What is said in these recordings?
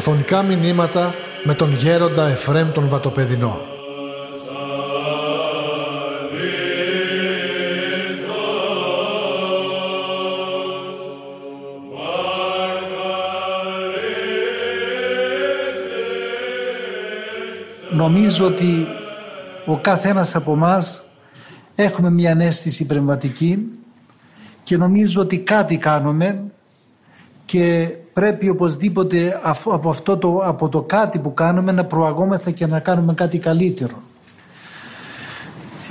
Αφωνικά μηνύματα με τον γέροντα Εφρέμ τον Βατοπεδινό. Νομίζω ότι ο καθένας από μας έχουμε μια αίσθηση πνευματική και νομίζω ότι κάτι κάνουμε και πρέπει οπωσδήποτε από, αυτό το, από το κάτι που κάνουμε να προαγόμεθα και να κάνουμε κάτι καλύτερο.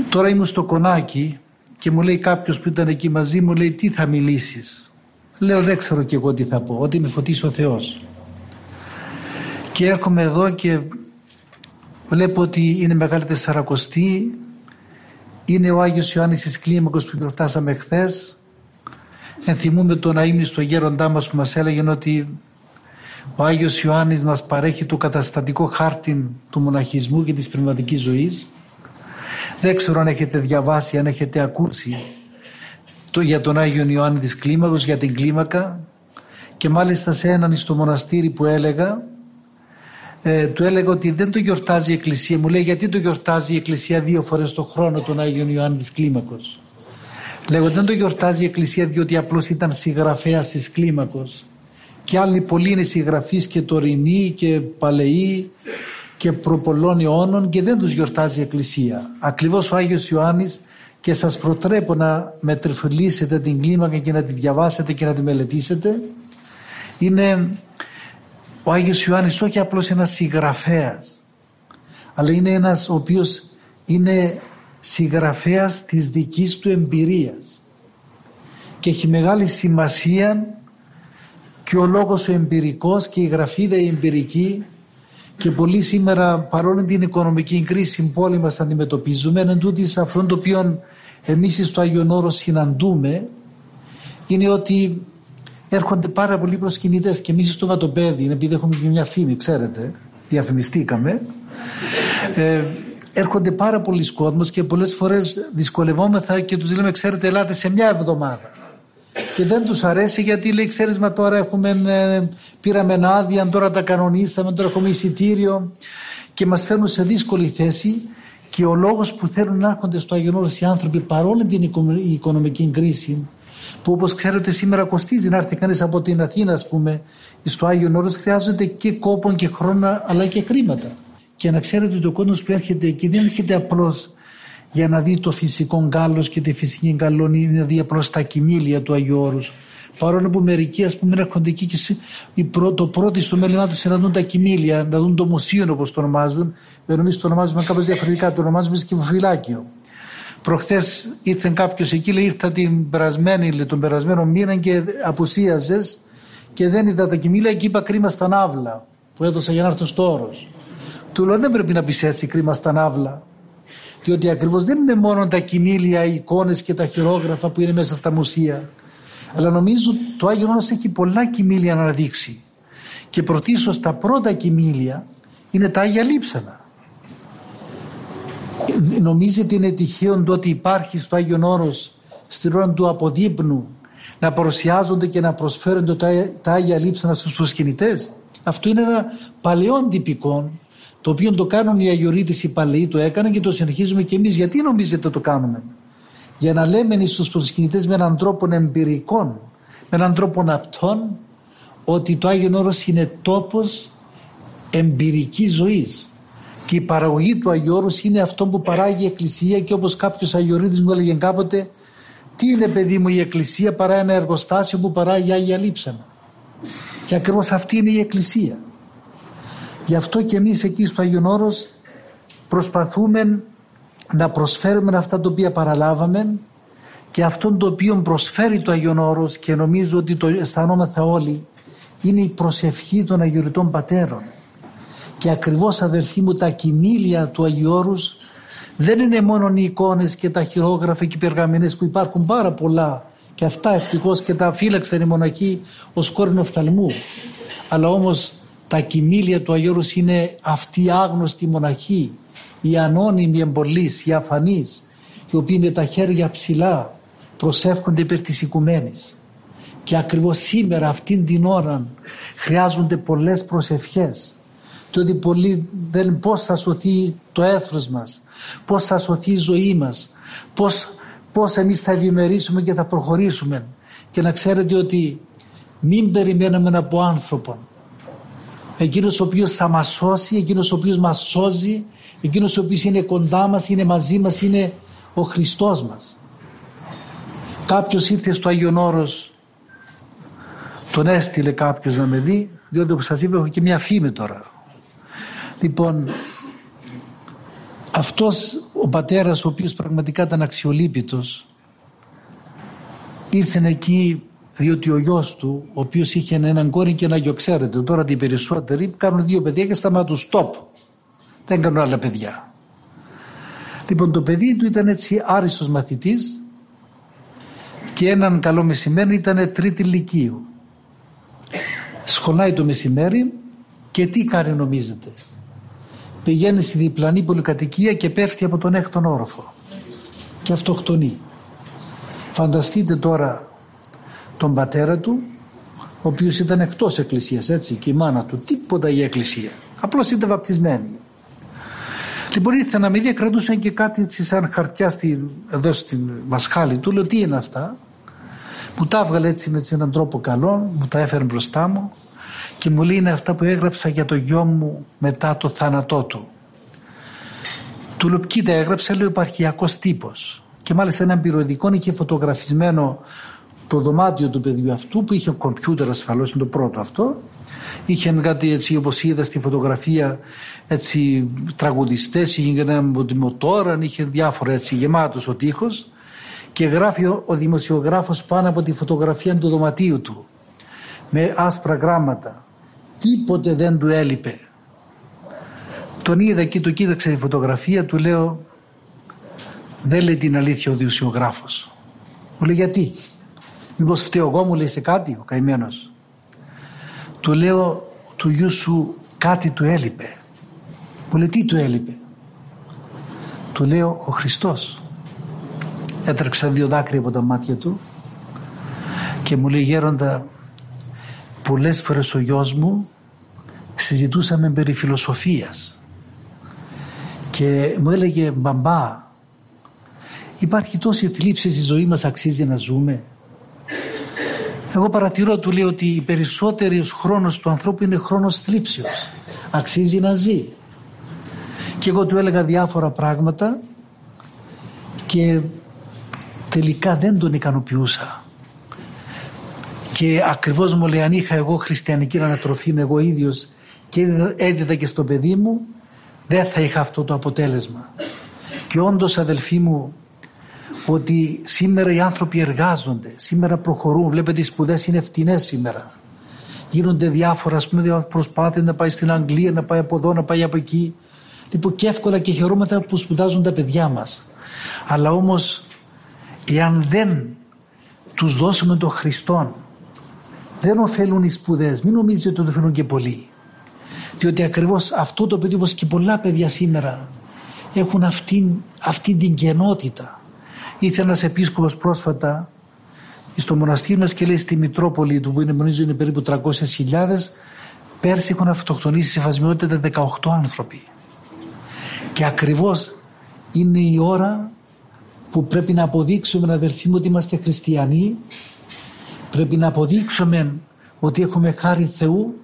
Τώρα ήμουν στο κονάκι και μου λέει κάποιος που ήταν εκεί μαζί μου λέει τι θα μιλήσεις; Λέω δεν ξέρω και εγώ τι θα πω, ότι με φωτίσει ο Θεός. Και έρχομαι εδώ και βλέπω ότι είναι Μεγάλη Τεσσαρακοστή, είναι ο Άγιος Ιωάννης της Κλίμακος που γιορτάσαμε χθες ενθυμούμε τον αείμνηστο γέροντά μας που μας έλεγε ότι ο Άγιος Ιωάννης μας παρέχει το καταστατικό χάρτη του μοναχισμού και της πνευματικής ζωής. Δεν ξέρω αν έχετε διαβάσει, αν έχετε ακούσει το, για τον Άγιο Ιωάννη της Κλίμακος, για την κλίμακα και μάλιστα σε έναν στο μοναστήρι που έλεγα ε, του έλεγα ότι δεν το γιορτάζει η Εκκλησία. Μου λέει γιατί το γιορτάζει η Εκκλησία δύο φορές το χρόνο τον Άγιο Ιωάννη της Κλίμακος; Λέγω δεν το γιορτάζει η Εκκλησία διότι απλώς ήταν συγγραφέας της κλίμακος και άλλοι πολλοί είναι συγγραφείς και τωρινοί και παλαιοί και προπολών αιώνων και δεν τους γιορτάζει η Εκκλησία. Ακριβώς ο Άγιος Ιωάννης και σας προτρέπω να μετρεφυλίσετε την κλίμακα και να τη διαβάσετε και να τη μελετήσετε είναι ο Άγιος Ιωάννης όχι απλώς ένας συγγραφέας αλλά είναι ένας ο οποίος είναι συγγραφέας της δικής του εμπειρίας. Και έχει μεγάλη σημασία και ο λόγος ο εμπειρικός και η γραφίδα η εμπειρική. Και πολύ σήμερα παρόλο την οικονομική κρίση που όλοι μας αντιμετωπίζουμε εν τούτης αυτόν το οποίο εμείς στο Άγιον Όρος συναντούμε είναι ότι έρχονται πάρα πολλοί προσκυνητές και εμείς στο Βατοπέδι επειδή έχουμε και μια φήμη ξέρετε διαφημιστήκαμε ε, έρχονται πάρα πολλοί κόσμοι και πολλές φορές δυσκολευόμεθα και τους λέμε ξέρετε ελάτε σε μια εβδομάδα και δεν τους αρέσει γιατί λέει ξέρεις μα τώρα έχουμε, ε, πήραμε ένα άδεια τώρα τα κανονίσαμε τώρα έχουμε εισιτήριο και μας φέρνουν σε δύσκολη θέση και ο λόγος που θέλουν να έρχονται στο Άγιον Όρος οι άνθρωποι παρόλο την οικονομική κρίση που όπως ξέρετε σήμερα κοστίζει να έρθει κανείς από την Αθήνα ας πούμε στο Άγιον Όρος χρειάζονται και κόπον και χρόνο αλλά και χρήματα. Και να ξέρετε ότι ο κόσμος που έρχεται εκεί δεν έρχεται απλώς για να δει το φυσικό γκάλος και τη φυσική γκαλόνη, είναι να δει απλώς τα κοιμήλια του Αγίου Όρους. Παρόλο που μερικοί ας πούμε έρχονται εκεί και το πρώτο στο μέλημά τους είναι να δουν τα κοιμήλια, να δουν το μουσείο όπως το ονομάζουν. Εμεί το ονομάζουμε κάπως διαφορετικά, το ονομάζουμε σκυφοφυλάκιο. Προχθές ήρθε κάποιος εκεί, λέει ήρθα την περασμένη, λέει, τον περασμένο μήνα και απουσίαζες και δεν είδα τα κοιμήλια και είπα κρίμα στα ναύλα που έδωσα για να έρθω στο όρος. Του λέω δεν πρέπει να πεις έτσι κρίμα στα ναύλα. Διότι ακριβώς δεν είναι μόνο τα κοιμήλια, οι εικόνες και τα χειρόγραφα που είναι μέσα στα μουσεία. Αλλά νομίζω το Άγιο Όνος έχει πολλά κοιμήλια να δείξει. Και πρωτίστως τα πρώτα κοιμήλια είναι τα Άγια Λείψανα. Νομίζετε είναι τυχαίο το ότι υπάρχει στο Άγιο Όρος στην ώρα του αποδείπνου να παρουσιάζονται και να προσφέρονται τα Άγια Λείψανα στους προσκυνητές; Αυτό είναι ένα παλαιό τυπικό το οποίο το κάνουν οι Αγιορείτες οι Παλαιοί το έκαναν και το συνεχίζουμε και εμείς. Γιατί νομίζετε το κάνουμε; Για να λέμε στους προσκυνητές με έναν τρόπο εμπειρικών με έναν τρόπο απτών ότι το Άγιον Όρος είναι τόπος εμπειρικής ζωής. Και η παραγωγή του Αγίου Όρους είναι αυτό που παράγει η Εκκλησία και όπως κάποιος Αγιορείτης μου έλεγε κάποτε τι είναι παιδί μου η Εκκλησία παρά ένα εργοστάσιο που παράγει Άγια Λείψανα; Και ακριβώς αυτή είναι η Εκκλησία Γι' αυτό και εμείς εκεί στο Άγιον Όρος προσπαθούμε να προσφέρουμε αυτά τα οποία παραλάβαμε και αυτό το οποίο προσφέρει το Άγιον Όρος και νομίζω ότι το αισθανόμεθα όλοι είναι η προσευχή των Αγιοριτών Πατέρων. Και ακριβώς αδελφοί μου τα κοιμήλια του Αγίου Όρους δεν είναι μόνο οι εικόνες και τα χειρόγραφα και οι περγαμηνές που υπάρχουν πάρα πολλά και αυτά ευτυχώς και τα φύλαξαν οι μοναχοί ως κόρυνο φθαλμού. Αλλά όμως τα κοιμήλια του Αγιώρους είναι αυτοί οι άγνωστοι μοναχοί, οι ανώνυμοι εμπολείς, οι αφανείς, οι οποίοι με τα χέρια ψηλά προσεύχονται υπέρ της οικουμένης. και ακριβώς σήμερα αυτήν την ώρα χρειάζονται πολλές προσευχές διότι πολλοί δεν πώς θα σωθεί το έθρος μας πώς θα σωθεί η ζωή μας πώς, πώς εμείς θα ευημερίσουμε και θα προχωρήσουμε και να ξέρετε ότι μην περιμένουμε από άνθρωπον εκείνος ο οποίος θα μας σώσει εκείνος ο οποίος μας σώζει εκείνος ο οποίος είναι κοντά μας είναι μαζί μας είναι ο Χριστός μας. Κάποιος ήρθε στο Άγιον Όρος τον έστειλε κάποιος να με δει διότι όπως σας είπα έχω και μια φήμη τώρα. Λοιπόν αυτός ο πατέρας ο οποίος πραγματικά ήταν αξιολύπητος ήρθε εκεί διότι ο γιος του ο οποίος είχε έναν κόρη και ένα γιο ξέρετε τώρα οι περισσότεροι κάνουν δύο παιδιά και σταματούν stop. Δεν κάνουν άλλα παιδιά. Λοιπόν το παιδί του ήταν έτσι άριστος μαθητής και έναν καλό μεσημέρι ήταν τρίτη ηλικίου. Σχολάει το μεσημέρι και τι κάνει νομίζετε. Πηγαίνει στη διπλανή πολυκατοικία και πέφτει από τον έκτον όροφο και αυτοκτονεί. Φανταστείτε τώρα τον πατέρα του ο οποίος ήταν εκτός εκκλησίας έτσι και η μάνα του τίποτα η εκκλησία. Απλώς ήταν βαπτισμένη. Λοιπόν ήρθε να με δει κρατούσαν και κάτι έτσι σαν χαρτιά στη, εδώ στην μασχάλη του. Λέω τι είναι αυτά; Μου τα έβγαλε έτσι με έναν τρόπο καλό μου τα έφερε μπροστά μου και μου λέει είναι αυτά που έγραψα για το γιο μου μετά το θάνατό του. Του λέω κοίτα έγραψα λέει ο υπαρχιακός τύπος και μάλιστα έναν πυροδικό είχε φωτογραφισμένο το δωμάτιο του παιδιού αυτού που είχε κομπιούτερ ασφαλώς είναι το πρώτο αυτό. Είχε κάτι έτσι όπως είδα στη φωτογραφία έτσι τραγουδιστές είχε και ένα μοτόρα είχε διάφορα έτσι γεμάτος ο τείχος. Και γράφει ο, ο δημοσιογράφος πάνω από τη φωτογραφία του δωματίου του με άσπρα γράμματα. Τίποτε δεν του έλειπε. Τον είδα και το κοίταξε τη φωτογραφία του λέω δεν λέει την αλήθεια ο δημοσιογράφος μου λέει γιατί μήπως φταίω εγώ μου λέει σε κάτι ο καημένος. Του λέω του γιού σου κάτι του έλειπε. Μου λέει τι του έλειπε; Του λέω ο Χριστός. Έτρεξα δύο δάκρυα από τα μάτια του και μου λέει γέροντα πολλές φορές ο γιος μου συζητούσαμε περί φιλοσοφίας. Και μου έλεγε μπαμπά υπάρχει τόση θλίψη στη ζωή μας αξίζει να ζούμε εγώ παρατηρώ του λέει ότι οι περισσότερος χρόνος του ανθρώπου είναι χρόνος θλίψεως. Αξίζει να ζει. Και εγώ του έλεγα διάφορα πράγματα και τελικά δεν τον ικανοποιούσα. Και ακριβώς μου λέει αν είχα εγώ χριστιανική ανατροφή εγώ ίδιος και έδιδα και στο παιδί μου δεν θα είχα αυτό το αποτέλεσμα και όντως αδελφοί μου ότι σήμερα οι άνθρωποι εργάζονται σήμερα προχωρούν βλέπετε οι σπουδές είναι φτηνές σήμερα γίνονται διάφορα ας πούμε προσπάθειες να πάει στην Αγγλία να πάει από εδώ να πάει από εκεί λοιπόν και εύκολα και χαιρόμαστε που σπουδάζουν τα παιδιά μας αλλά όμως εάν δεν τους δώσουμε τον Χριστόν δεν ωφέλουν οι σπουδές. Μην νομίζετε ότι το ωφελούν και πολλοί. Διότι ακριβώς αυτό το παιδί όπως και πολλά παιδιά σήμερα έχουν αυτήν, αυτήν την κενότητα. Ήθελε ένας επίσκοπος πρόσφατα στο μοναστήρι μας και λέει στη Μητρόπολη του που είναι, νομίζω είναι περίπου 300.000 πέρσι έχουν αυτοκτονήσει σε φασμιότητα 18 άνθρωποι. Και ακριβώς είναι η ώρα που πρέπει να αποδείξουμε αδελφοί μου ότι είμαστε χριστιανοί πρέπει να αποδείξουμε ότι έχουμε χάρη Θεού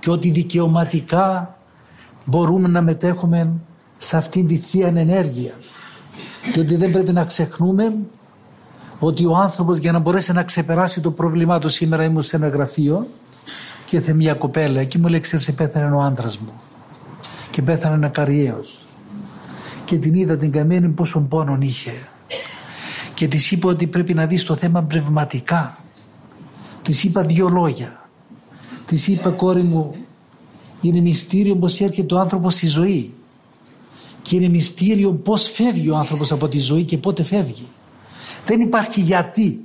και ότι δικαιωματικά μπορούμε να μετέχουμε σε αυτήν τη Θεία Ενέργεια και ότι δεν πρέπει να ξεχνούμε ότι ο άνθρωπος για να μπορέσει να ξεπεράσει το πρόβλημά του σήμερα ήμουν σε ένα γραφείο και ήρθε μια κοπέλα και μου λέει ξέρεις πέθανε ο άντρας μου και πέθανε ένα καριέος και την είδα την καμένη πόσο πόνον είχε και της είπα ότι πρέπει να δεις το θέμα πνευματικά Της είπα δύο λόγια. Της είπα κόρη μου είναι μυστήριο πως έρχεται ο άνθρωπος στη ζωή. Και είναι μυστήριο πώς φεύγει ο άνθρωπος από τη ζωή και πότε φεύγει. Δεν υπάρχει γιατί.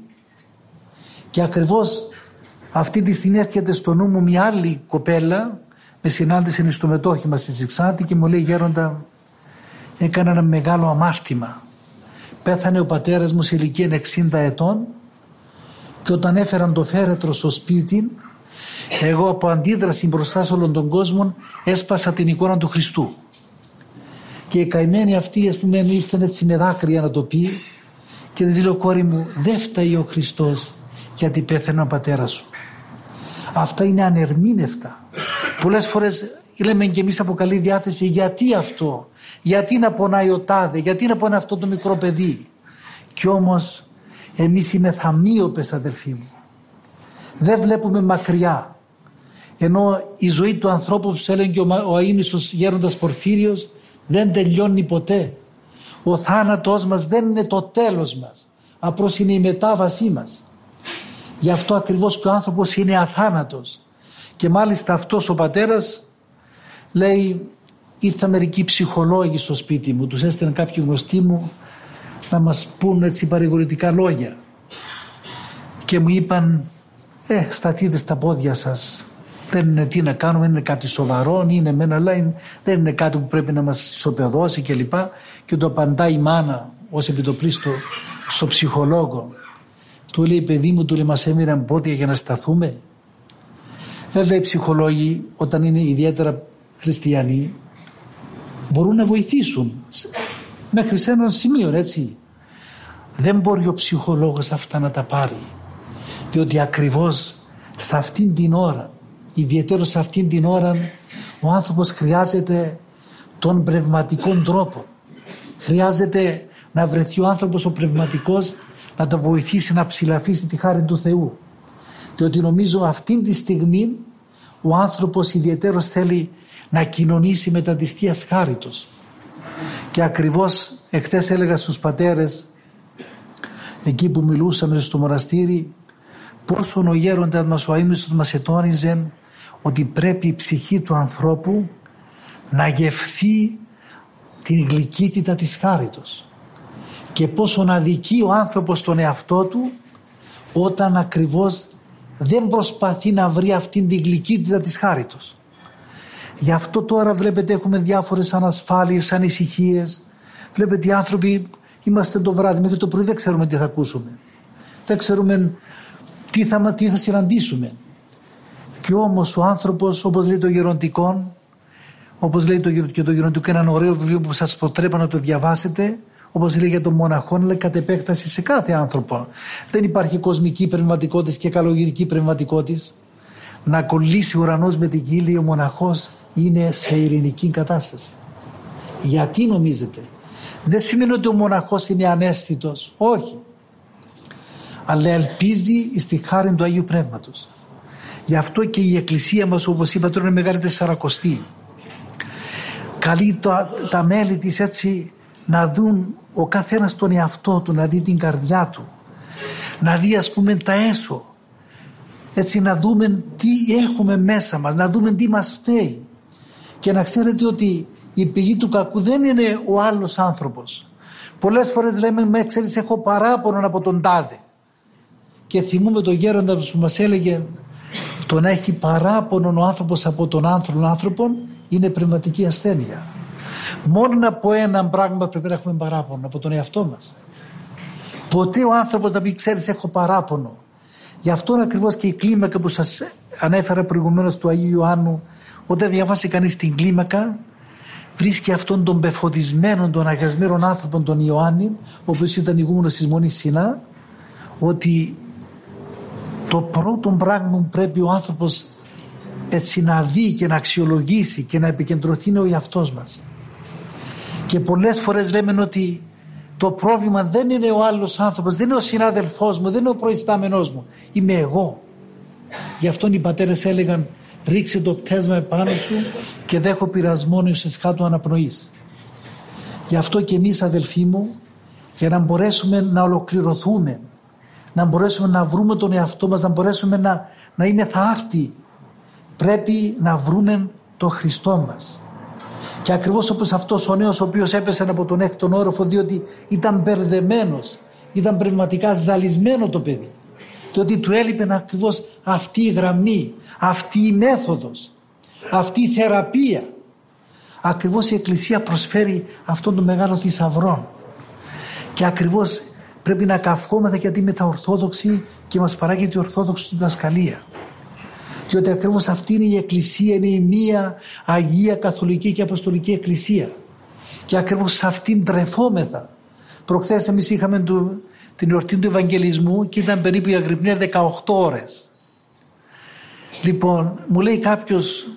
Και ακριβώς αυτή τη στιγμή έρχεται στο νου μου μια άλλη κοπέλα με συνάντησε στο μετόχημα στη Ζηξάτη και μου λέει γέροντα έκανα ένα μεγάλο αμάρτημα. Πέθανε ο πατέρας μου σε ηλικία 60 ετών και όταν έφεραν το φέρετρο στο σπίτι εγώ από αντίδραση μπροστά σε όλον τον κόσμο έσπασα την εικόνα του Χριστού και η καημένη αυτή ας πούμε ήρθε έτσι με δάκρυα να το πει. Και της λέω κόρη μου δεν φταίει ο Χριστός γιατί πέθανε ο πατέρας σου αυτά είναι ανερμήνευτα. Πολλές φορές λέμε και εμείς από καλή διάθεση γιατί αυτό; Γιατί να πονάει ο τάδε; Γιατί να πονάει αυτό το μικρό παιδί; Κι όμως εμείς είμαι θαμίωπες αδελφοί μου. Δεν βλέπουμε μακριά. Ενώ η ζωή του ανθρώπου που έλεγε ο αείμνηστος γέροντας Πορφύριος δεν τελειώνει ποτέ. Ο θάνατός μας δεν είναι το τέλος μας. Απλώς είναι η μετάβασή μας. Γι' αυτό ακριβώς και ο άνθρωπος είναι αθάνατος. Και μάλιστα αυτός ο πατέρας λέει ήρθα μερικοί ψυχολόγοι στο σπίτι μου τους έστειλαν κάποιοι γνωστοί μου να μας πούν έτσι παρηγορητικά λόγια και μου είπαν ε σταθείτε στα πόδια σας δεν είναι τι να κάνουμε, είναι κάτι σοβαρό, είναι μένα, αλλά δεν είναι κάτι που πρέπει να μας ισοπεδώσει κλπ. Και, και το απαντάει η μάνα ως επιτοπλίστο στο ψυχολόγο. Του λέει παιδί μου, του λέει μας έμειναν πόδια για να σταθούμε. Βέβαια οι ψυχολόγοι όταν είναι ιδιαίτερα χριστιανοί μπορούν να βοηθήσουν μέχρι σε ένα σημείο έτσι. Δεν μπορεί ο ψυχολόγος αυτά να τα πάρει διότι ακριβώς σε αυτήν την ώρα ιδιαίτερο σε αυτήν την ώρα ο άνθρωπος χρειάζεται τον πνευματικό τρόπο. Χρειάζεται να βρεθεί ο άνθρωπος ο πνευματικός να το βοηθήσει να ψηλαφίσει τη χάρη του Θεού. Διότι νομίζω αυτήν τη στιγμή ο άνθρωπος ιδιαίτερος θέλει να κοινωνήσει με τα της Θείας χάριτος. Και ακριβώς εχθές έλεγα στους πατέρες εκεί που μιλούσαμε στο μοναστήρι πόσο ο γέροντας μας ο αείμνηστος μας ετώνιζε ότι πρέπει η ψυχή του ανθρώπου να γευθεί την γλυκύτητα της χάριτος και πόσο να δικεί ο άνθρωπος τον εαυτό του όταν ακριβώς δεν προσπαθεί να βρει αυτήν την γλυκύτητα της χάριτος. Γι' αυτό τώρα βλέπετε έχουμε διάφορες ανασφάλειες, ανησυχίες. Βλέπετε οι άνθρωποι είμαστε το βράδυ μέχρι το πρωί δεν ξέρουμε τι θα ακούσουμε. Δεν ξέρουμε τι θα, τι θα συναντήσουμε. Και όμως ο άνθρωπος όπως λέει το γεροντικό όπως λέει το, και το γεροντικό ένα ωραίο βιβλίο που σας προτρέπω να το διαβάσετε όπως λέει για τον μοναχό λέει κατ' επέκταση σε κάθε άνθρωπο. Δεν υπάρχει κοσμική πνευματικότητα και καλογυρική πνευματικότητα. Να κολλήσει ο ουρανός με την γη ο μοναχός είναι σε ειρηνική κατάσταση. Γιατί νομίζετε; Δεν σημαίνει ότι ο μοναχός είναι ανέστητος. Όχι. Αλλά ελπίζει στη χάρη του Αγίου Πνεύματος. Γι' αυτό και η Εκκλησία μας όπως είπα τώρα είναι μεγάλη τεσσαρακοστή. Καλεί τα, τα μέλη της έτσι να δουν ο καθένας τον εαυτό του, να δει την καρδιά του. Να δει ας πούμε τα έσω. Έτσι να δούμε τι έχουμε μέσα μας, να δούμε τι μας φταίει. Και να ξέρετε ότι η πηγή του κακού δεν είναι ο άλλος άνθρωπος. Πολλές φορές λέμε με ξέρεις έχω παράπονο από τον τάδε. Και θυμούμε τον γέροντα που μας έλεγε το να έχει παράπονο ο άνθρωπος από τον άνθρωπο άνθρωπο είναι πνευματική ασθένεια. Μόνο από έναν πράγμα πρέπει να έχουμε παράπονο, από τον εαυτό μας. Ποτέ ο άνθρωπος να πει ξέρεις έχω παράπονο. Γι' αυτό ακριβώς και η κλίμακα που σας ανέφερα προηγουμένως του Αγίου Ιωάννου όταν διαβάσει κανείς την κλίμακα βρίσκει αυτόν τον πεφωτισμένο, τον αγιασμένο άνθρωπο τον Ιωάννη ο οποίος ήταν ηγούμενος της Μονής Σινά ότι το πρώτο πράγμα που πρέπει ο άνθρωπος έτσι να δει και να αξιολογήσει και να επικεντρωθεί είναι ο εαυτός μας. Και πολλές φορές λέμε ότι το πρόβλημα δεν είναι ο άλλος άνθρωπος, δεν είναι ο συνάδελφός μου, δεν είναι ο προϊστάμενός μου. Είμαι εγώ. Γι' αυτό οι πατέρες έλεγαν ρίξε το πτέσμα επάνω σου και δέχω πειρασμό ουσιαστικά του αναπνοής. Γι' αυτό και εμείς αδελφοί μου για να μπορέσουμε να ολοκληρωθούμε να μπορέσουμε να βρούμε τον εαυτό μας, να μπορέσουμε να, να είναι θαύτοι. Πρέπει να βρούμε τον Χριστό μας. Και ακριβώς όπως αυτός ο νέος ο οποίος έπεσε από τον έκτον όροφο διότι ήταν μπερδεμένος, ήταν πνευματικά ζαλισμένο το παιδί. Διότι του έλειπε ακριβώς αυτή η γραμμή, αυτή η μέθοδος, αυτή η θεραπεία. Ακριβώς η Εκκλησία προσφέρει αυτόν τον μεγάλο θησαυρό. Και ακριβώς πρέπει να καυχόμεθα γιατί είμαι τα ορθόδοξη και μας παράγεται η ορθόδοξη διδασκαλία. Διότι ακριβώς αυτή είναι η Εκκλησία, είναι η μία Αγία Καθολική και Αποστολική Εκκλησία. Και ακριβώς σε αυτήν τρεφόμεθα. Προχθές εμείς είχαμε την εορτή του Ευαγγελισμού και ήταν περίπου η αγρυπνία 18 ώρες. Λοιπόν, μου λέει κάποιος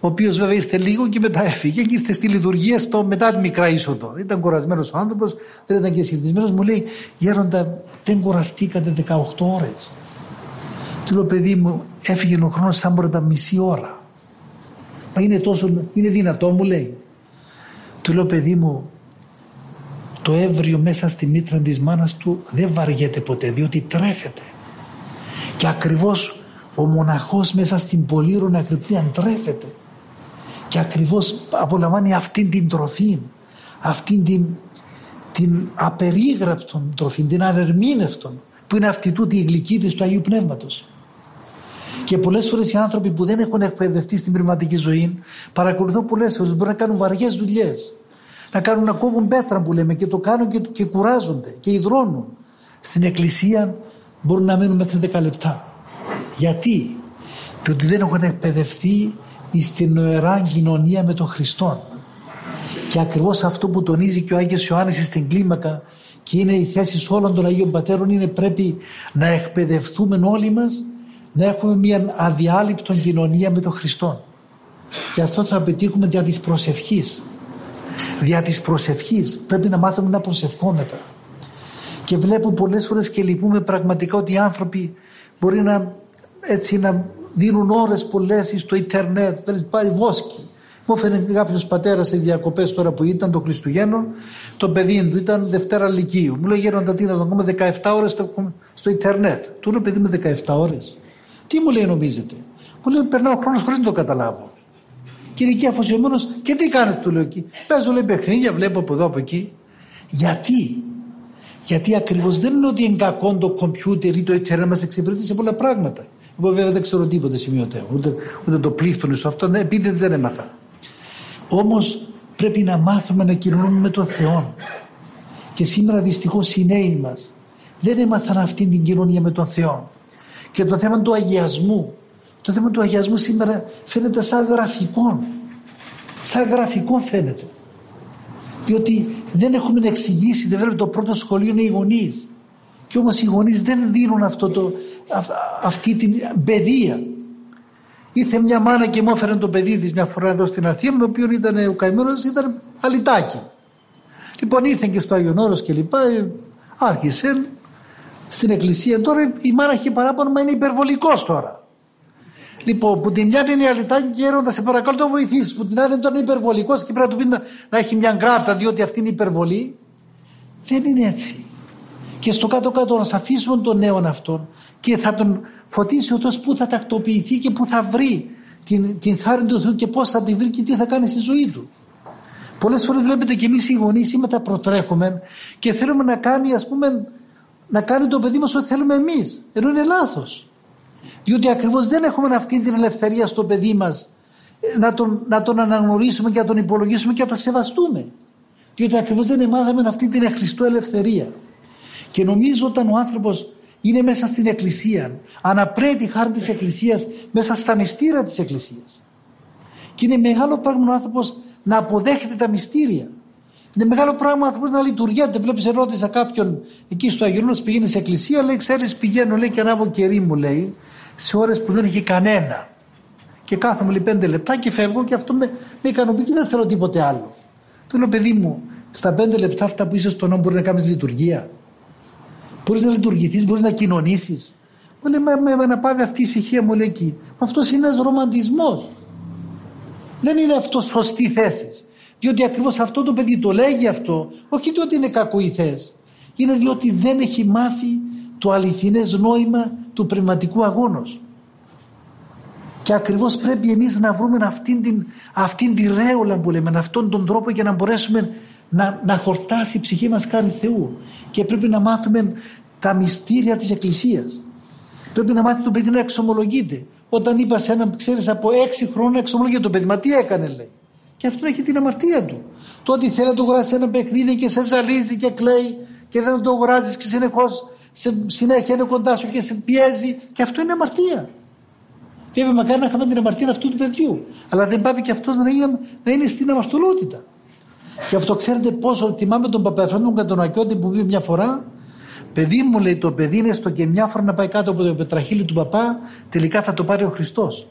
ο οποίος βέβαια ήρθε λίγο και μετά έφυγε και ήρθε στη λειτουργία στο μετά τη μικρά είσοδο. Ήταν κουρασμένος ο άνθρωπος, δεν ήταν και συνηθισμένο. Μου λέει: Γέροντα, δεν κουραστήκατε 18 ώρες. Του λέω: Παιδί μου, έφυγε ο χρόνος σαν μπορεί μισή ώρα. Μα είναι τόσο, είναι δυνατό, μου λέει. Του λέω: Παιδί μου, το έμβριο μέσα στη μήτρα της μάνας του δεν βαριέται ποτέ διότι τρέφεται. Και ακριβώς ο μοναχός μέσα στην πολύρων ακρυπνία τρέφεται και ακριβώς απολαμβάνει αυτήν την τροφή αυτήν την, την απερίγραπτον τροφή την ανερμήνευτον που είναι αυτή τούτη η γλυκή της του Αγίου Πνεύματος. Και πολλές φορές οι άνθρωποι που δεν έχουν εκπαιδευτεί στην πνευματική ζωή παρακολουθώ πολλές φορές μπορεί να κάνουν βαριές δουλειές να κάνουν να κόβουν πέτρα που λέμε και το κάνουν και, και κουράζονται και υδρώνουν. Στην εκκλησία μπορούν να μείνουν μέχρι 10 λεπτά. Γιατί; Διότι δεν έχουν εκπαιδευτεί στην ιερά κοινωνία με τον Χριστό. Και ακριβώς αυτό που τονίζει και ο Άγιος Ιωάννης στην κλίμακα και είναι η θέση όλων των Αγίων Πατέρων είναι πρέπει να εκπαιδευτούμε όλοι μας να έχουμε μια αδιάλειπτο κοινωνία με τον Χριστό. Και αυτό θα πετύχουμε δια της προσευχής. Δια της προσευχής πρέπει να μάθουμε να προσευχόμεθα. Και βλέπω πολλές φορές και λυπούμε πραγματικά ότι οι άνθρωποι μπορεί να έτσι να δίνουν ώρες πολλές στο ίντερνετ, θέλεις πάει βόσκι. Μου έφερε κάποιος πατέρας στις διακοπές τώρα που ήταν το Χριστουγέννο, το παιδί του ήταν Δευτέρα Λυκείου. Μου λέει Γέροντα τι να τον κάνουμε 17 ώρες στο, στο Ιντερνετ. Του λέω παιδί μου 17 ώρες. Τι μου λέει νομίζετε. Μου λέει περνάω χρόνος χωρίς να το καταλάβω. Και είναι εκεί αφοσιωμένος και τι κάνεις του λέω εκεί. Παίζω λέει παιχνίδια, βλέπω από εδώ από εκεί. Γιατί; Γιατί ακριβώς δεν είναι ότι είναι κακό το κομπιούτερ ή το Ιντερνετ μας εξυπηρετεί σε πολλά πράγματα. Εγώ βέβαια δεν ξέρω τίποτε σημειωτέο, ούτε, ούτε το πλήκτον στο αυτό, ναι, επειδή δεν έμαθα. Όμως πρέπει να μάθουμε να κοινωνούμε με τον Θεό. Και σήμερα δυστυχώς οι νέοι μας δεν έμαθαν αυτή την κοινωνία με τον Θεό. Και το θέμα του αγιασμού, το θέμα του αγιασμού σήμερα φαίνεται σαν γραφικό. Σαν γραφικό φαίνεται. Διότι δεν έχουμε εξηγήσει, δεν βλέπουμε το πρώτο σχολείο είναι οι γονείς. Και όμως οι γονείς δεν δίνουν αυτό το, αυτή την παιδεία. Ήρθε μια μάνα και μου έφερε το παιδί της μια φορά εδώ στην Αθήνα, το οποίο ήταν ο καημένος, ήταν αλυτάκι. Λοιπόν ήρθε και στο Άγιον Όρος και λοιπά, ε, άρχισε στην εκκλησία. Τώρα η μάνα έχει παράπονο, μα είναι υπερβολικός τώρα. Λοιπόν, που την μια είναι αλυτάκι και έρωτα σε παρακαλώ το βοηθήσει. Που την άλλη είναι τώρα υπερβολικός και πρέπει να του πεις να, να έχει μια γκράτα διότι αυτή είναι υπερβολή. Δεν είναι έτσι και στο κάτω-κάτω να αφήσουμε τον νέο αυτόν και θα τον φωτίσει ο Θεός που θα τακτοποιηθεί και που θα βρει την, την χάρη του Θεού και πώς θα τη βρει και τι θα κάνει στη ζωή του. Πολλές φορές βλέπετε και εμείς οι γονείς σήμερα προτρέχουμε και θέλουμε να κάνει ας πούμε να κάνει το παιδί μας ό,τι θέλουμε εμείς ενώ είναι λάθος. Διότι ακριβώς δεν έχουμε αυτή την ελευθερία στο παιδί μας ε, να τον, να τον αναγνωρίσουμε και να τον υπολογίσουμε και να τον σεβαστούμε. Διότι ακριβώς δεν μάθαμε αυτή την εχριστό ελευθερία. Και νομίζω όταν ο άνθρωπος είναι μέσα στην εκκλησία, αναπρέπει τη χάρη της εκκλησίας μέσα στα μυστήρια της εκκλησίας. Και είναι μεγάλο πράγμα ο άνθρωπος να αποδέχεται τα μυστήρια. Είναι μεγάλο πράγμα ο άνθρωπος να λειτουργείται. Βλέπεις ερώτησα κάποιον εκεί στο Αγιονός πηγαίνεις σε εκκλησία, λέει ξέρεις πηγαίνω λέει και ανάβω κερί μου λέει σε ώρες που δεν έχει κανένα. Και κάθομαι λέει πέντε λεπτά και φεύγω και αυτό με, με ικανοποιεί και δεν θέλω τίποτε άλλο. Του λέω παιδί μου, στα πέντε λεπτά αυτά που είσαι στον νόμο μπορεί να κάνεις λειτουργία. Μπορείς να λειτουργηθείς, μπορείς να κοινωνήσεις. Μου λέει, μα, μα, να πάει αυτή η ησυχία μου λέει εκεί. Αυτός είναι ένας ρομαντισμός. Δεν είναι αυτό σωστή θέση. Διότι ακριβώς αυτό το παιδί το λέγει αυτό, όχι διότι είναι κακοηθέ. Είναι διότι δεν έχει μάθει το αληθινές νόημα του πνευματικού αγώνος. Και ακριβώς πρέπει εμείς να βρούμε αυτήν την, αυτήν τη ρέολα που λέμε, αυτόν τον τρόπο για να μπορέσουμε να, να χορτάσει η ψυχή μας χάρη Θεού και πρέπει να μάθουμε τα μυστήρια της Εκκλησίας πρέπει να μάθει το παιδί να εξομολογείται όταν είπα σε έναν ξέρεις από έξι χρόνια εξομολογείται το παιδί μα τι έκανε λέει Και αυτό έχει την αμαρτία του. Το ότι θέλει να το αγοράσει ένα παιχνίδι και σε ζαλίζει και κλαίει και δεν το αγοράζεις και συνεχώς συνέχεια είναι κοντά σου και σε πιέζει και αυτό είναι αμαρτία. Βέβαια, μακάρι να είχαμε την αμαρτία αυτού του παιδιού. Αλλά δεν πάει και αυτός να είναι, να είναι στην αμαρτωλότητα. Και αυτό ξέρετε πόσο θυμάμαι τον Παπαφρόντον και τον Ακιώτη που πει μια φορά. Παιδί μου λέει το παιδί είναι στο και μια φορά να πάει κάτω από το πετραχύλι του παπά, τελικά θα το πάρει ο Χριστός.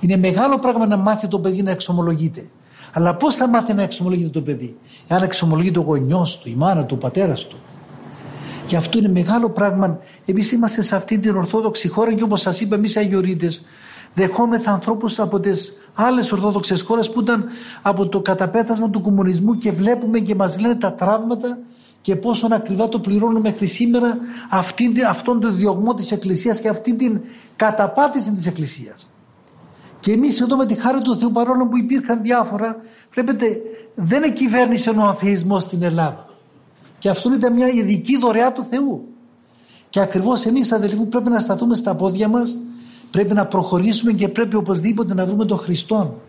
Είναι μεγάλο πράγμα να μάθει το παιδί να εξομολογείται. Αλλά πώς θα μάθει να εξομολογείται το παιδί, εάν εξομολογείται ο γονιός του, η μάνα του, ο πατέρας του. Και αυτό είναι μεγάλο πράγμα. Εμείς είμαστε σε αυτή την Ορθόδοξη χώρα και όπως σας είπα, εμείς Αγιορείτες, δεχόμεθα ανθρώπους από τις άλλες Ορθόδοξες χώρες που ήταν από το καταπέτασμα του κομμουνισμού και βλέπουμε και μας λένε τα τραύματα και πόσο ακριβά το πληρώνουμε μέχρι σήμερα αυτήν, αυτόν τον διωγμό της Εκκλησίας και αυτή την καταπάτηση της Εκκλησίας. Και εμείς εδώ με τη χάρη του Θεού παρόλο που υπήρχαν διάφορα βλέπετε δεν κυβέρνησε ο αθεισμός στην Ελλάδα. Και αυτό ήταν μια ειδική δωρεά του Θεού. Και ακριβώς εμείς αδελφοί πρέπει να σταθούμε στα πόδια μας πρέπει να προχωρήσουμε και πρέπει οπωσδήποτε να βρούμε τον Χριστό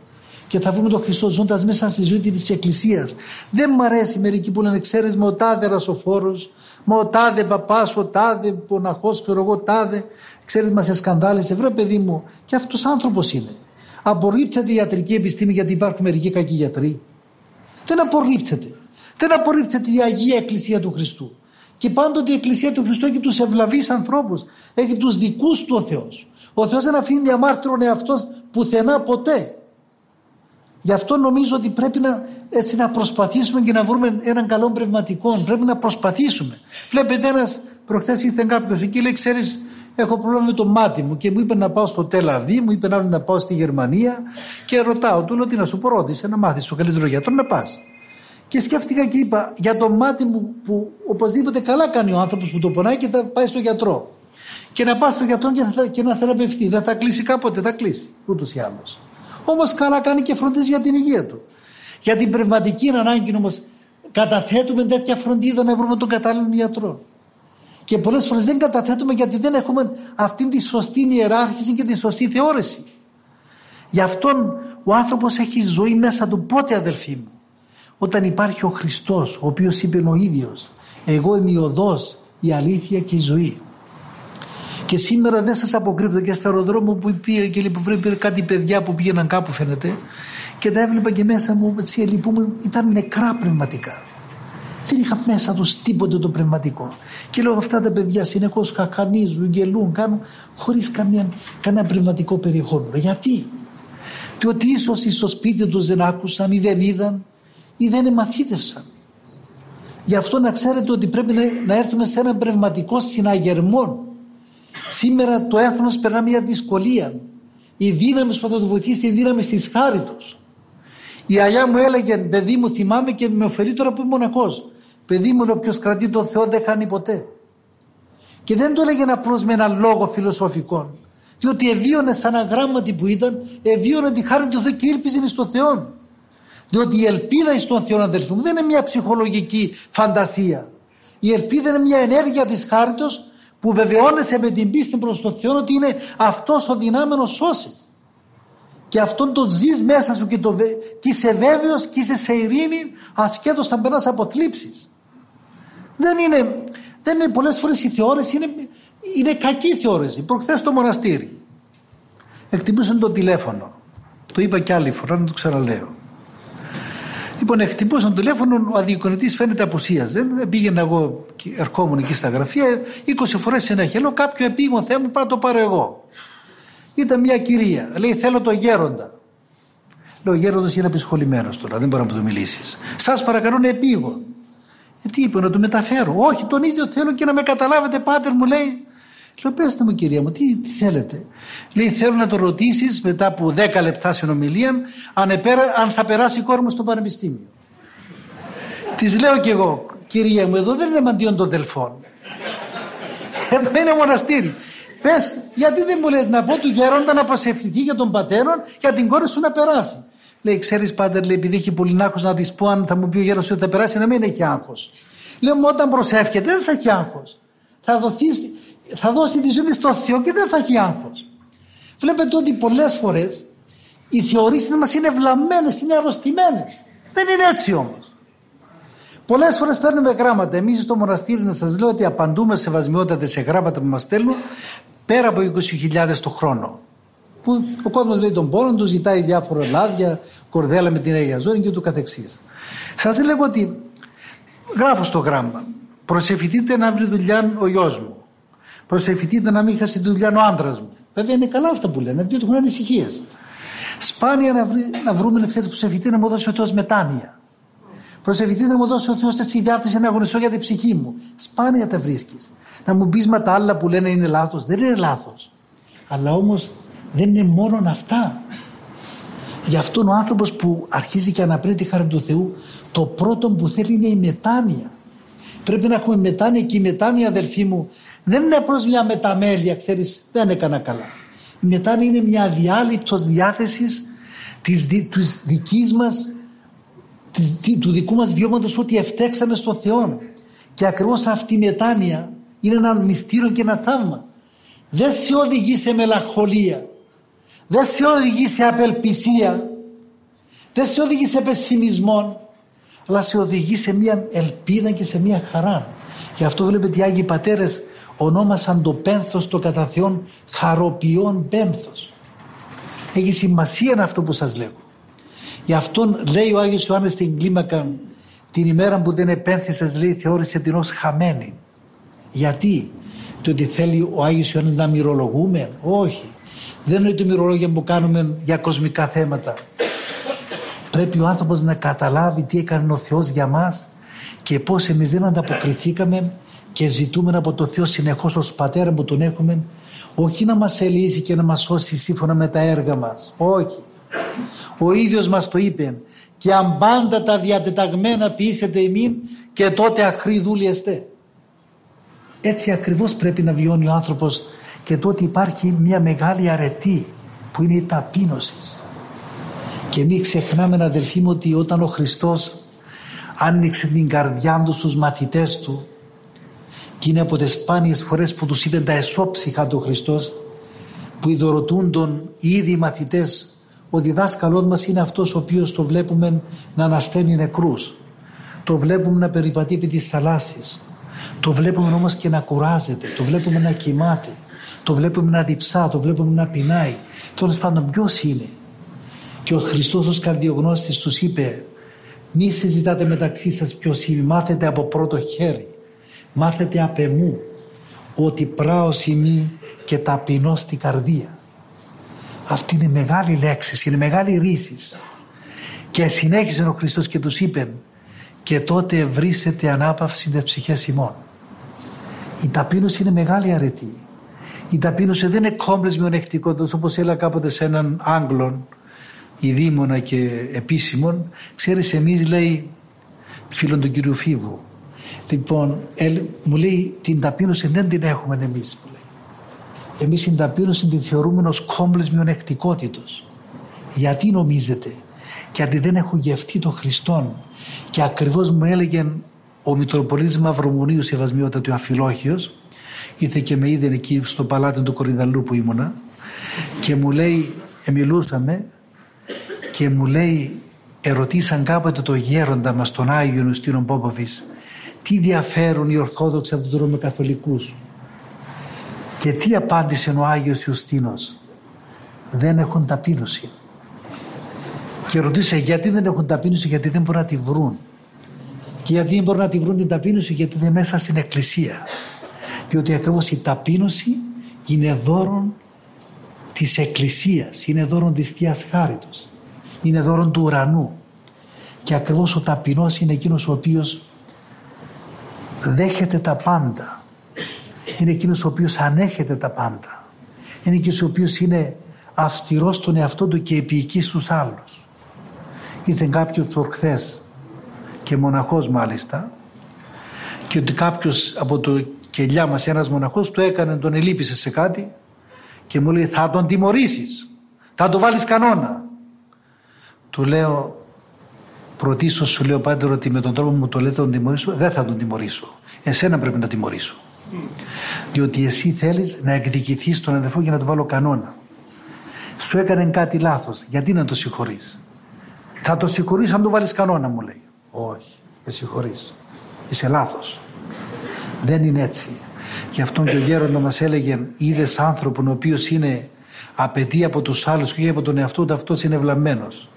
και θα βρούμε τον Χριστό ζώντας μέσα στη ζωή της Εκκλησίας. Δεν μου αρέσει μερικοί που λένε, ξέρεις, με ο τάδε ρασοφόρο, με ο τάδε παπάς, ο τάδε ποναχός, ξέρω εγώ, τάδε. Ξέρεις, μας εσκανδάλισε. Βρε, παιδί μου, και αυτός άνθρωπος είναι. Απορρίπτεται η ιατρική επιστήμη γιατί υπάρχουν μερικοί κακοί γιατροί. Δεν απορρίπτεται. Δεν απορρίπτεται η Αγία Εκκλησία του Χριστού. Και πάντοτε η Εκκλησία του Χριστού έχει τους ευλαβείς ανθρώπους. Έχει τους δικούς του ο Θεός. Ο Θεός δεν αφήνει αμάρτυρον εαυτός πουθενά ποτέ. Γι' αυτό νομίζω ότι πρέπει να, έτσι, να προσπαθήσουμε και να βρούμε έναν καλό πνευματικό. Πρέπει να προσπαθήσουμε. Βλέπετε ένας προχθές ήρθε κάποιος εκεί λέει: Ξέρεις, έχω πρόβλημα με το μάτι μου και μου είπε να πάω στο Τελαβή, μου είπε να πάω στη Γερμανία και ρωτάω, του λέω τι να σου πω, ρώτησε να μάθεις το καλύτερο γιατρό να πας. Και σκέφτηκα και είπα για το μάτι μου που οπωσδήποτε καλά κάνει ο άνθρωπος που το πονάει και θα πάει στο γιατρό. Και να πάει στο γιατρό και, θα, και να θεραπευτεί. Δεν θα κλείσει κάποτε, θα κλείσει ούτως ή άλλως. Όμως καλά κάνει και φροντίζει για την υγεία του. Για την πνευματική ανάγκη όμως καταθέτουμε τέτοια φροντίδα να βρούμε τον κατάλληλο γιατρό. Και πολλές φορές δεν καταθέτουμε γιατί δεν έχουμε αυτή τη σωστή ιεράρχηση και τη σωστή θεώρηση. Γι' αυτόν ο άνθρωπος έχει ζωή μέσα του. Πότε αδελφοί μου, όταν υπάρχει ο Χριστός, ο οποίος είπε ο ίδιος, Εγώ είμαι η οδός, η αλήθεια και η ζωή. Και σήμερα δεν σας αποκρύπτω και στο αεροδρόμιο που πήγε και λοιπόν κάτι παιδιά που πήγαιναν κάπου φαίνεται και τα έβλεπα και μέσα μου έτσι λυπούμε, ήταν νεκρά πνευματικά. Δεν είχα μέσα τους τίποτε το πνευματικό. Και λέω αυτά τα παιδιά συνεχώς χαχανίζουν, γελούν, κάνουν χωρίς κανένα πνευματικό περιεχόμενο. Γιατί; Διότι ίσως στο σπίτι τους δεν άκουσαν ή δεν είδαν ή δεν εμαθήτευσαν. Γι' αυτό να ξέρετε ότι πρέπει να, να έρθουμε σε έναν πνευματικό συναγερμό Σήμερα το έθνος περνά μια δυσκολία. Η δύναμη που θα το βοηθήσει, η δύναμη της χάριτος. Η αγιά μου έλεγε, παιδί μου θυμάμαι και με ωφελεί τώρα που είμαι μοναχός. Παιδί μου, όποιος κρατεί τον Θεό δεν χάνει ποτέ. Και δεν το έλεγε απλώς με έναν λόγο φιλοσοφικό. Διότι ευίωνε σαν αγράμματι που ήταν, ευίωνε τη χάρη του Θεού και ήλπιζε στον Θεό. Διότι η ελπίδα στον Θεό, αδελφοί μου, δεν είναι μια ψυχολογική φαντασία. Η ελπίδα είναι μια ενέργεια της χάριτος που βεβαιώνεσαι με την πίστη προς τον Θεό ότι είναι αυτός ο δυνάμενος σώσει. Και αυτόν τον ζεις μέσα σου και, το, και είσαι βέβαιος και είσαι σε ειρήνη ασχέτως αν περνάς από θλίψεις. Δεν είναι, δεν είναι πολλές φορές η θεώρηση, είναι, είναι κακή θεώρηση. Προχθές στο μοναστήρι. Εκτιμούσαν το τηλέφωνο. Το είπα και άλλη φορά, να το ξαναλέω. Λοιπόν, χτυπούσαν το τηλέφωνο, ο αδικονητής φαίνεται απουσίαζε. Πήγαινα εγώ, ερχόμουν εκεί στα γραφεία, 20 φορές συνέχεια. Λέω κάποιο επίγον θέμα, πάω το πάρω εγώ. Ήταν μια κυρία, λέει θέλω το γέροντα. Λέω ο γέροντας είναι απεισχολημένος τώρα, δεν μπορεί να του μιλήσεις. Σας παρακαλώ να επίγω. Ε, τι είπε, να του μεταφέρω. Όχι, τον ίδιο θέλω και να με καταλάβετε, πάτερ μου λέει. Λέω, πέστε μου κυρία μου, τι, τι θέλετε; Λέει, θέλω να το ρωτήσεις μετά από 10 λεπτά συνομιλία αν, επέρα, αν θα περάσει η κόρη μου στο πανεπιστήμιο. Της λέω κι εγώ, κυρία μου, εδώ δεν είναι μαντίον των δελφών. Εδώ είναι μοναστήρι. Πες, γιατί δεν μου λες να πω του γέροντα να προσευχηθεί για τον πατέρα για την κόρη σου να περάσει. Λέει, ξέρεις πάντερ, λέει, επειδή έχει πολύ άγχο να τη πω αν θα μου πει ο γέρος ότι θα περάσει, να μην έχει άγχος. Λέω, μου όταν προσεύχεται δεν θα έχει άγχος. Θα δοθείς θα δώσει τη ζωή της στο Θεό και δεν θα έχει άγχος. Βλέπετε ότι πολλές φορές Οι θεωρήσεις μας είναι βλαμμένες, είναι αρρωστημένες. Δεν είναι έτσι όμως. Πολλές φορές παίρνουμε γράμματα. Εμείς στο μοναστήρι να σας λέω ότι απαντούμε σε βασμιότατε σε γράμματα που μας στέλνουν πέρα από 20.000 το χρόνο. Που ο κόσμος λέει τον πόνο του, ζητάει διάφορα λάδια, κορδέλα με την Αγία Ζώνη και ούτω καθεξής. Σας λέγω ότι γράφω στο γράμμα. Προσευχηθείτε να βρει δουλειά ο γιος μου. Προσευχηθείτε να μην χάσει τη δουλειά ο άντρας μου. Βέβαια είναι καλά αυτά που λένε, διότι έχουν ανησυχίες. Σπάνια να, βρει, να βρούμε να ξέρετε προσευχηθείτε να μου δώσει ο Θεός μετάνοια. Προσευχηθείτε να μου δώσει ο Θεός έτσι διάρτηση να αγωνιστώ για την ψυχή μου. Σπάνια τα βρίσκεις. Να μου πεις με τα άλλα που λένε είναι λάθος. Δεν είναι λάθος. Αλλά όμως δεν είναι μόνο αυτά. Γι' αυτόν ο άνθρωπος που αρχίζει και αναπνέει τη χάρη του Θεού, το πρώτο που θέλει είναι η μετάνοια. Πρέπει να έχουμε μετάνοια και η μετάνοια, αδελφοί μου, δεν είναι απλώς μια μεταμέλεια, ξέρεις, δεν έκανα καλά. Η μετάνοια είναι μια αδιάλειπτο διάθεσης της δικής μας του δικού μας βιώματος ότι εφτέξαμε στο Θεό και ακριβώς αυτή η μετάνοια είναι ένα μυστήριο και ένα θαύμα. Δεν σε οδηγεί σε μελαγχολία. Δεν σε οδηγεί σε απελπισία. Δεν σε οδηγεί σε πεσημισμό αλλά σε οδηγεί σε μια ελπίδα και σε μια χαρά. Γι' αυτό βλέπετε οι Άγιοι Πατέρες ονόμασαν το πένθος το κατά Θεόν χαροποιών πένθος έχει σημασία αυτό που σας λέω Γι' αυτόν λέει ο Άγιος Ιωάννης στην κλίμακα την ημέρα που δεν επένθησες λέει θεώρησε την ως χαμένη. Γιατί; Το ότι θέλει ο Άγιος Ιωάννης να μυρολογούμε; Όχι. Δεν είναι το μυρολόγια που κάνουμε για κοσμικά θέματα. Πρέπει ο άνθρωπος να καταλάβει τι έκανε ο Θεός για μας και πώς εμείς δεν ανταποκριθήκαμε και ζητούμε από το Θεό συνεχώς ως πατέρα που τον έχουμε όχι να μας ελύσει και να μας σώσει σύμφωνα με τα έργα μας. Όχι. Ο ίδιος μας το είπε και αν πάντα τα διατεταγμένα ποιήσετε εμήν και τότε αχρή εστέ. Έτσι ακριβώς πρέπει να βιώνει ο άνθρωπος και τότε υπάρχει μια μεγάλη αρετή που είναι η ταπείνωσης. Και μην ξεχνάμε αδελφοί μου ότι όταν ο Χριστός άνοιξε την καρδιά του στους μαθητές του και είναι από τις σπάνιες φορές που τους είπε τα εσώψυχα του Χριστός που ειδωρωτούν τον οι ίδιοι μαθητές ο διδάσκαλός μας είναι αυτός ο οποίος το βλέπουμε να ανασταίνει νεκρούς. Το βλέπουμε να περιπατεί επί της θαλάσσης. Το βλέπουμε όμως και να κουράζεται. Το βλέπουμε να κοιμάται. Το βλέπουμε να διψά. Το βλέπουμε να πεινάει. Τέλος πάντων ποιος είναι; Και ο Χριστός ως καρδιογνώστης τους είπε μη συζητάτε μεταξύ σας ποιος είναι. Μάθετε από πρώτο χέρι. Μάθετε απ' εμού ότι πράος ημί και ταπεινώ στην καρδία. Αυτή είναι μεγάλη λέξη, είναι μεγάλη ρίση. Και συνέχισε ο Χριστός και τους είπε και τότε βρίσετε ανάπαυση δε ψυχές ημών. Η ταπείνωση είναι μεγάλη αρετή. Η ταπείνωση δεν είναι κόμπλες μειονεκτικότητας όπως έλεγα κάποτε σε έναν Άγγλον ειδήμονα και επίσημον. Ξέρεις εμείς λέει φίλον του κυρίου Φίβου. Λοιπόν, μου λέει την ταπείνωση δεν την έχουμε εμείς. Εμείς την ταπείνωση την θεωρούμε ως κόμπλες μειονεκτικότητος. Γιατί νομίζετε; Γιατί δεν έχω γευτεί τον Χριστόν. Και ακριβώς μου έλεγε ο Μητροπολίτης Μαυρομουνίου Σεβασμιότητα του Αφιλόχιος ήρθε και με είδε εκεί στο παλάτι του Κορυδαλού που ήμουνα και μου λέει, μιλούσαμε και μου λέει ερωτήσαν κάποτε το γέροντα μας τον Άγιο Νουστίνο Πόποβης τι διαφέρουν οι Ορθόδοξοι από τους Ρωμαιοκαθολικούς και τι απάντησε ο Άγιος Ιουστίνος. Δεν έχουν ταπείνωση. Και ρωτήσε γιατί δεν έχουν ταπείνωση, γιατί δεν μπορούν να τη βρουν. Και γιατί δεν μπορούν να τη βρουν την ταπείνωση, γιατί δεν είναι μέσα στην εκκλησία. Διότι ακριβώς η ταπείνωση είναι δώρον της εκκλησίας, είναι δώρον της Θείας Χάριτος, είναι δώρον του ουρανού. Και ακριβώς ο ταπεινός είναι εκείνος ο οποίος δέχεται τα πάντα είναι εκείνος ο οποίος ανέχεται τα πάντα. Είναι εκείνος ο οποίος είναι αυστηρός στον εαυτό του και επίοικη στους άλλους. Ήρθε κάποιος προχθές και μοναχός μάλιστα και ότι κάποιος από το κελιά μας ένας μοναχός του έκανε, τον ελείπησε σε κάτι και μου λέει θα τον τιμωρήσεις, θα τον βάλεις κανόνα. Του λέω πρωτίστως σου λέω πάντοτε ότι με τον τρόπο που μου το λέτε θα τον τιμωρήσω δεν θα τον τιμωρήσω. Εσένα πρέπει να τιμωρήσω. Διότι εσύ θέλεις να εκδικηθείς τον αδερφό για να του βάλω κανόνα. σου έκανε κάτι λάθος. Γιατί να το συγχωρείς; Θα το συγχωρείς αν του βάλεις κανόνα μου λέει. Όχι, δεν συγχωρείς. Είσαι λάθος. Δεν είναι έτσι. Γι' αυτό και ο γέροντας μας έλεγε είδες άνθρωπον ο οποίος είναι απαιτεί από τους άλλους και από τον εαυτό του αυτός είναι βλαμμένος.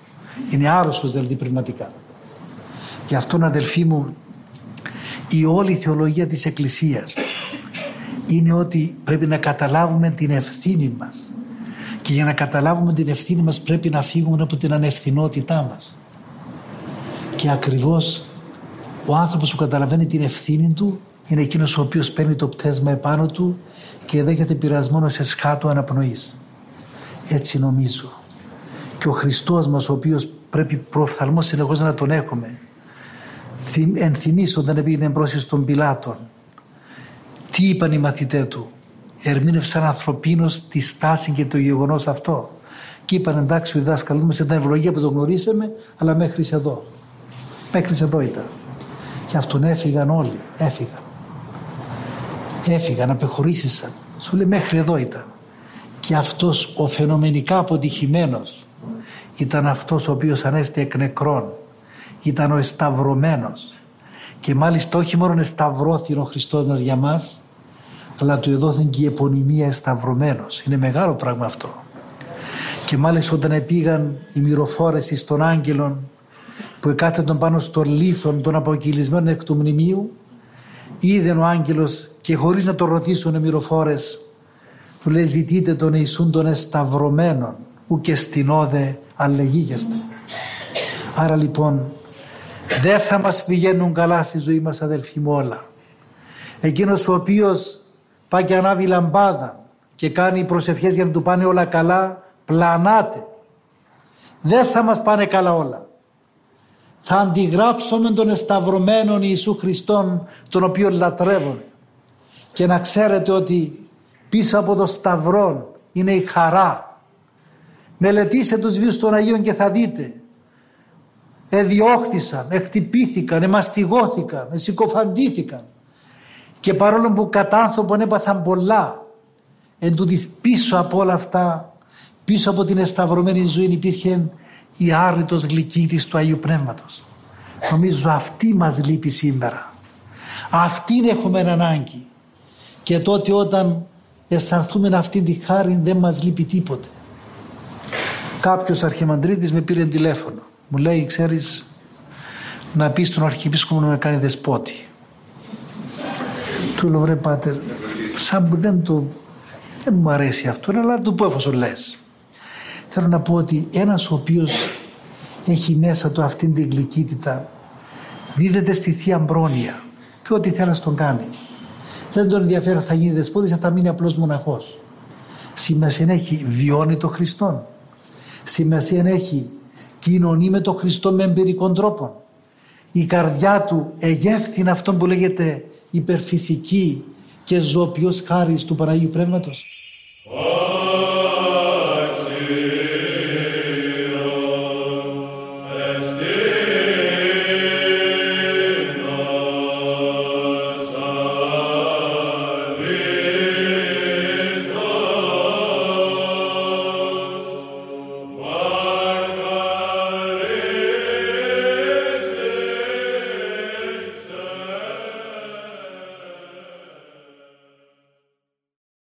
Είναι άρρωστος δηλαδή πνευματικά. Γι' αυτόν αδελφοί μου η όλη θεολογία της Εκκλησίας είναι ότι πρέπει να καταλάβουμε την ευθύνη μας. Και για να καταλάβουμε την ευθύνη μας πρέπει να φύγουμε από την ανευθυνότητά μας. Και ακριβώς ο άνθρωπος που καταλαβαίνει την ευθύνη του είναι εκείνος ο οποίος παίρνει το πτέσμα επάνω του και δέχεται πειρασμό σε σχάτου αναπνοής. Έτσι νομίζω και ο Χριστός μας ο οποίος πρέπει προφθαλμός συνεχώς να τον έχουμε. Ενθυμίσω όταν πήγαινε μπρος των Πιλάτων τι είπαν οι μαθητές του. Ερμήνευσαν ανθρωπίνως τη στάση και το γεγονός αυτό. Και είπαν εντάξει ο διδάσκαλος μας ήταν ευλογία που το γνωρίσαμε αλλά μέχρι εδώ. Μέχρι εδώ ήταν. Και αυτόν έφυγαν όλοι. Έφυγαν. Έφυγαν απεχωρήσισαν. Σου λέει μέχρι εδώ ήταν. Και αυτός ο φαινομενικά αποτυχημένος ήταν αυτός ο οποίος ανέστη εκ νεκρών. Ήταν ο εσταυρωμένος. Και μάλιστα όχι μόνο εσταυρώθηκε ο Χριστός μας για μας αλλά του εδόθη και η επωνυμία εσταυρωμένος. Είναι μεγάλο πράγμα αυτό. Και μάλιστα όταν πήγαν οι μυροφόρες εις των άγγελων που εκάθετον πάνω στο λίθον των αποκυλισμένων εκ του μνημείου είδε ο άγγελος και χωρίς να το ρωτήσουν οι μυροφόρες του λέει ζητείτε τον Ιησούν των εσταυρωμένων ου και στην όδε αλληλεγίγερτε άρα λοιπόν δεν θα μας πηγαίνουν καλά στη ζωή μας αδελφοί μου όλα. Εκείνος ο οποίος πάει και ανάβει λαμπάδα και κάνει προσευχές για να του πάνε όλα καλά, πλανάται. Δεν θα μας πάνε καλά όλα. Θα αντιγράψουμε τον εσταυρωμένον Ιησού Χριστόν τον οποίο λατρεύουμε. Και να ξέρετε ότι πίσω από το σταυρό είναι η χαρά. Μελετήστε τους βίους των Αγίων και θα δείτε. Εδιώχθησαν, εκτυπήθηκαν, εμαστιγώθηκαν, εσυκοφαντήθηκαν. Και παρόλο που κατά άνθρωπον έπαθαν πολλά εν τούτης πίσω από όλα αυτά πίσω από την εσταυρωμένη ζωή υπήρχε η άρρητος γλυκύτης του Αγίου Πνεύματος. Νομίζω αυτή μας λείπει σήμερα. Αυτήν έχουμε ανάγκη. Και τότε όταν αισθανθούμε αυτή τη χάρη δεν μας λείπει τίποτε κάποιος αρχιμαντρίτης με πήρε τηλέφωνο μου λέει, ξέρεις, να πεις στον Αρχιεπίσκοπο να με κάνει δεσπότη. Του λέω, βρε πάτερ, σαν που δεν το... Δεν μου αρέσει αυτό, αλλά του πω εφόσον λες. Θέλω να πω ότι ένας ο οποίος έχει μέσα του αυτήν την γλυκύτητα δίδεται στη Θεία Μπρόνια και ό,τι θέλει να τον κάνει. Δεν τον ενδιαφέρει θα γίνει δεσπότης, θα μείνει απλός μοναχός. Σημασία έχει βιώνει το Χριστόν. Σημασία έχει κοινωνεί με τον Χριστό με εμπειρικών τρόπων. Η καρδιά του εγεύθυνε αυτό που λέγεται υπερφυσική και ζωοποιός χάρης του Παναγίου Πνεύματος.